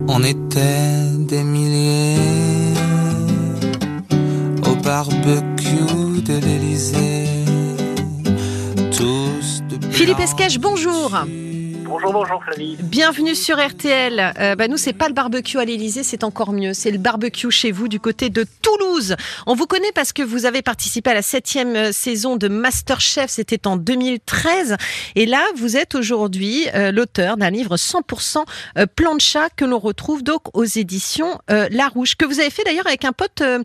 On était des milliers au barbecue de l'Élysée. Philippe Esquèche, bonjour. Bonjour, bonjour Flavie. Bienvenue sur RTL. Euh, bah, nous, c'est pas le barbecue à l'Elysée, c'est encore mieux. C'est le barbecue chez vous du côté de Toulouse. On vous connaît parce que vous avez participé à la septième euh, saison de Masterchef. C'était en 2013. Et là, vous êtes aujourd'hui euh, l'auteur d'un livre 100% euh, plancha que l'on retrouve donc aux éditions euh, La Rouge, que vous avez fait d'ailleurs avec un pote euh,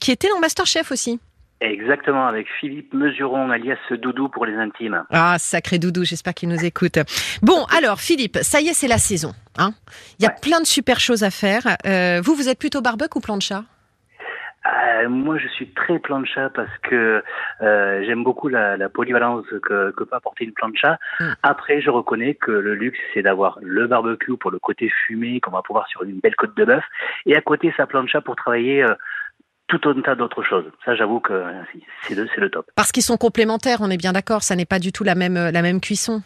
qui était dans Masterchef aussi. Exactement, avec Philippe Mesuron, alias Doudou pour les intimes. Ah, sacré doudou, j'espère qu'il nous écoute. Bon, alors Philippe, ça y est, c'est la saison. Hein Il y a Ouais. plein de super choses à faire. Euh, vous, vous êtes plutôt barbecue ou plancha Euh, moi, je suis très plancha parce que euh, j'aime beaucoup la, la polyvalence que, que peut apporter une plancha. Mm. Après, je reconnais que le luxe, c'est d'avoir le barbecue pour le côté fumé qu'on va pouvoir sur une belle côte de bœuf, et à côté sa plancha pour travailler euh, tout un tas d'autres choses. Ça, j'avoue que euh, c'est le, top. Parce qu'ils sont complémentaires, on est bien d'accord. Ça n'est pas du tout la même, euh, la même cuisson.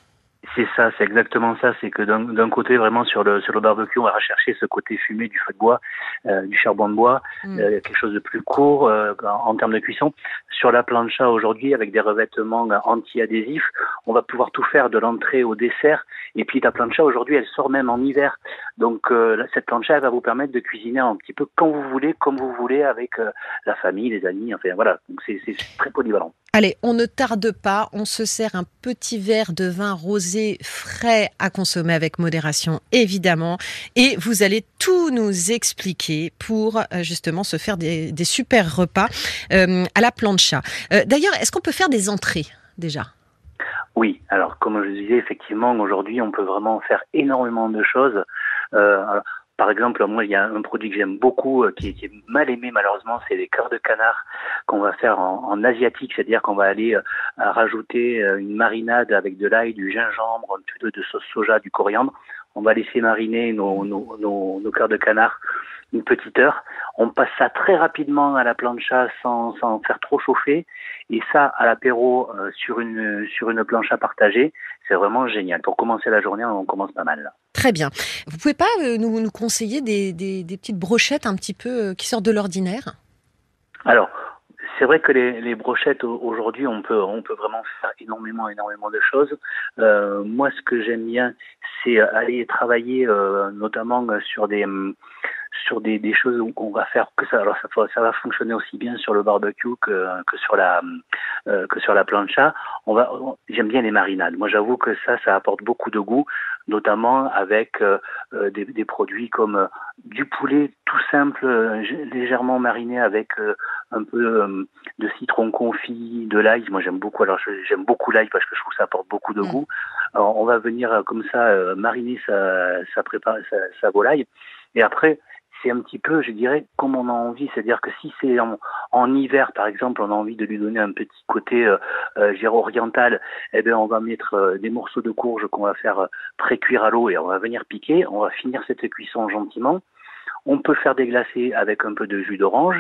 C'est ça, c'est exactement ça. C'est que d'un côté, vraiment sur le sur le barbecue, on va rechercher ce côté fumé du feu de bois, euh, du charbon de bois, Mm. euh, quelque chose de plus court euh, en, en termes de cuisson. Sur la plancha aujourd'hui, avec des revêtements anti-adhésifs, on va pouvoir tout faire de l'entrée au dessert. Et puis la plancha aujourd'hui, elle sort même en hiver. Donc euh, cette plancha, elle va vous permettre de cuisiner un petit peu quand vous voulez, comme vous voulez, avec euh, la famille, les amis. Enfin voilà, donc c'est très polyvalent. Allez, on ne tarde pas. On se sert un petit verre de vin rosé frais à consommer avec modération, évidemment. Et vous allez tout nous expliquer pour euh, justement se faire des, super repas euh, à la plancha. Euh, D'ailleurs, est-ce qu'on peut faire des entrées déjà? Oui, alors comme je disais, effectivement, aujourd'hui, on peut vraiment faire énormément de choses. Par exemple, moi, il y a un produit que j'aime beaucoup, euh, qui, qui est mal aimé malheureusement, c'est les cœurs de canard qu'on va faire en, asiatique, c'est-à-dire qu'on va aller euh, rajouter euh, une marinade avec de l'ail, du gingembre, un petit peu de sauce soja, du coriandre. On va laisser mariner nos, nos, nos, nos cœurs de canard une petite heure. On passe ça très rapidement à la plancha sans, sans faire trop chauffer. Et ça, à l'apéro, euh, sur une sur une plancha partagée, c'est vraiment génial. Pour commencer la journée, on commence pas mal. Là. Très bien. Vous pouvez pas euh, nous, nous conseiller des, des- des petites brochettes un petit peu euh, qui sortent de l'ordinaire? Alors, c'est vrai que les, brochettes au- aujourd'hui, on peut vraiment faire énormément énormément de choses. Euh, moi, ce que j'aime bien, c'est aller travailler euh, notamment euh, sur des hum, sur des, des choses où on va faire que ça. Alors ça, va- fonctionner aussi bien sur le barbecue que, que sur la hum, euh, que sur la plancha. J'aime bien les marinades. Moi j'avoue que ça ça apporte beaucoup de goût notamment avec euh, euh, des, produits comme euh, du poulet tout simple euh, légèrement mariné avec euh, un peu euh, de citron confit de l'ail moi j'aime beaucoup alors j'aime beaucoup l'ail parce que je trouve que ça apporte beaucoup de Mm. goût alors, on va venir comme ça mariner sa sa prépare sa, sa volaille et après c'est un petit peu, je dirais, comme on a envie. C'est-à-dire que si c'est en, en hiver, par exemple, on a envie de lui donner un petit côté, euh, euh, je dirais, oriental, eh bien, on va mettre euh, des morceaux de courge qu'on va faire euh, pré-cuire à l'eau et on va venir piquer. On va finir cette cuisson gentiment. On peut faire des glacés avec un peu de jus d'orange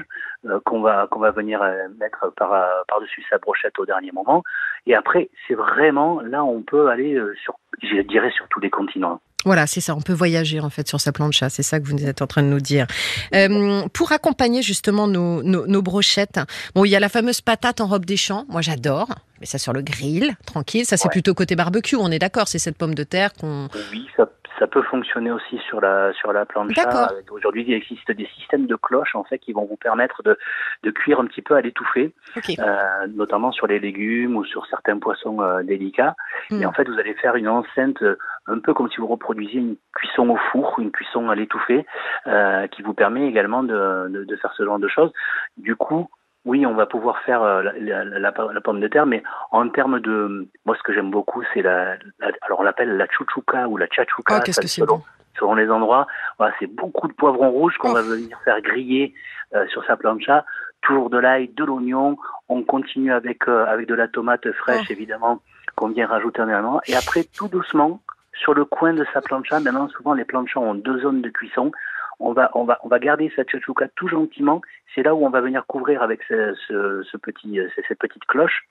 euh, qu'on va qu'on va venir euh, mettre par euh, par dessus sa brochette au dernier moment. Et après, c'est vraiment là on peut aller sur, je dirais, sur tous les continents. Voilà, c'est ça. On peut voyager en fait sur sa plancha. C'est ça que vous êtes en train de nous dire. Euh, pour accompagner justement nos, nos, nos brochettes, bon, il y a la fameuse patate en robe des champs. Moi, j'adore. Mais ça sur le grill, tranquille. Ça, c'est Ouais. plutôt côté barbecue. On est d'accord. C'est cette pomme de terre qu'on. Oui, ça, ça peut fonctionner aussi sur la sur la plancha. Avec- Aujourd'hui, il existe des systèmes de cloches en fait qui vont vous permettre de, de cuire un petit peu à l'étouffée, euh, notamment sur les légumes ou sur certains poissons euh, délicats. Mm. Et en fait, vous allez faire une enceinte euh, un peu comme si vous reproduisiez une cuisson au four, une cuisson à l'étouffée, euh, qui vous permet également de, de, de faire ce genre de choses. Du coup, oui, on va pouvoir faire euh, la, la, la, la pomme de terre, mais en termes de, moi, ce que j'aime beaucoup, c'est la, alors on l'appelle la chouchouka ou la tchatchouka, Oh, qu'est-ce ça, que c'est selon, bon. selon les endroits. Voilà, c'est beaucoup de poivrons rouges qu'on Oh. va venir faire griller euh, sur sa plancha. Toujours de l'ail, de l'oignon. On continue avec euh, avec de la tomate fraîche, Oh. évidemment, qu'on vient rajouter en élément. Et après, tout doucement, sur le coin de sa plancha, maintenant souvent les planchas ont deux zones de cuisson. On va, on va, on va garder cette chouchouka tout gentiment. C'est là où on va venir couvrir avec ce, ce, ce petit, euh, cette petite cloche.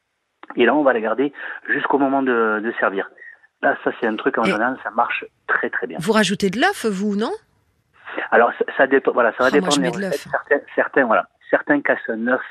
Et là, on va la garder jusqu'au moment de, de servir. Là, ça, c'est un truc en Et- général, ça marche très très bien. Vous rajoutez de l'œuf, vous, non? Alors ça, ça dépend, voilà, ça va je dépendre. Certains, certains, voilà, certains cassent un œuf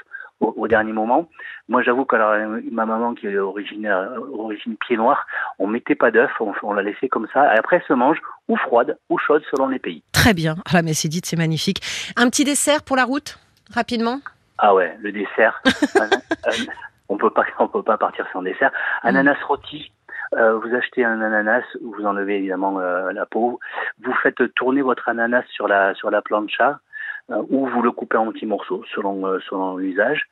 au, au dernier moment. Moi, j'avoue que euh, ma maman qui est originaire, origine pied noir, on mettait pas d'œuf, on, on la laissait comme ça. Et après, elle se mange ou froide ou chaude selon les pays. Très bien. Ah, mais c'est dit, c'est magnifique. Un petit dessert pour la route, rapidement? Ah ouais, le dessert. On peut pas, on peut pas partir sans dessert. Ananas rôti. euh, vous achetez un ananas, vous enlevez évidemment euh, la peau. Vous faites tourner votre ananas sur la sur la plancha euh, ou vous le coupez en petits morceaux selon euh, selon l'usage.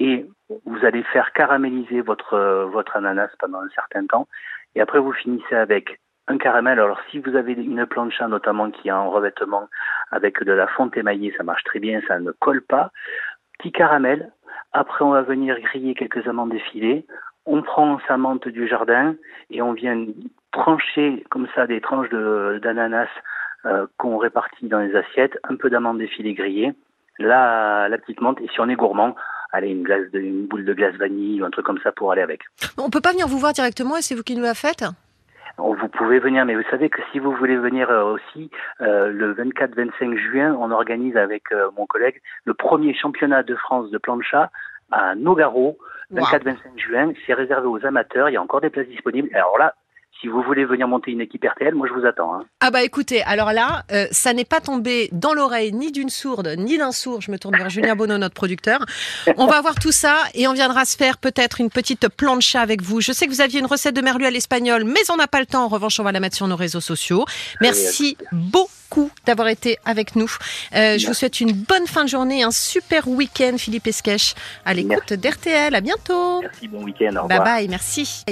Et vous allez faire caraméliser votre euh, votre ananas pendant un certain temps. Et après vous finissez avec un caramel. Alors si vous avez une plancha notamment qui a un revêtement avec de la fonte émaillée, ça marche très bien, ça ne colle pas petit caramel. Après, on va venir griller quelques amandes effilées. On prend sa menthe du jardin et on vient trancher comme ça des tranches d'ananas euh, qu'on répartit dans les assiettes, un peu d'amandes effilées grillées, la, la petite menthe et si on est gourmand, allez une glace de, une boule de glace vanille ou un truc comme ça pour aller avec. On peut pas venir vous voir directement et c'est vous qui nous la faites? Vous pouvez venir, mais vous savez que si vous voulez venir euh, aussi, euh, le 24-25 juin, on organise avec euh, mon collègue le premier championnat de France de plancha à Nogaro. 24-25 juin, c'est réservé aux amateurs, il y a encore des places disponibles. Alors là, si vous voulez venir monter une équipe RTL, moi je vous attends. Hein. Ah bah écoutez, alors là, euh, ça n'est pas tombé dans l'oreille ni d'une sourde ni d'un sourd. Je me tourne vers Julien Bonneau, notre producteur. On va voir tout ça et on viendra se faire peut-être une petite plancha avec vous. Je sais que vous aviez une recette de merlu à l'espagnol, mais on n'a pas le temps. En revanche, on va la mettre sur nos réseaux sociaux. Merci beaucoup d'avoir été avec nous. Euh, je vous souhaite une bonne fin de journée, un super week-end, Philippe Esquèche, à l'écoute d'RTL. À bientôt. Merci, bon week-end, au Bye bye, merci.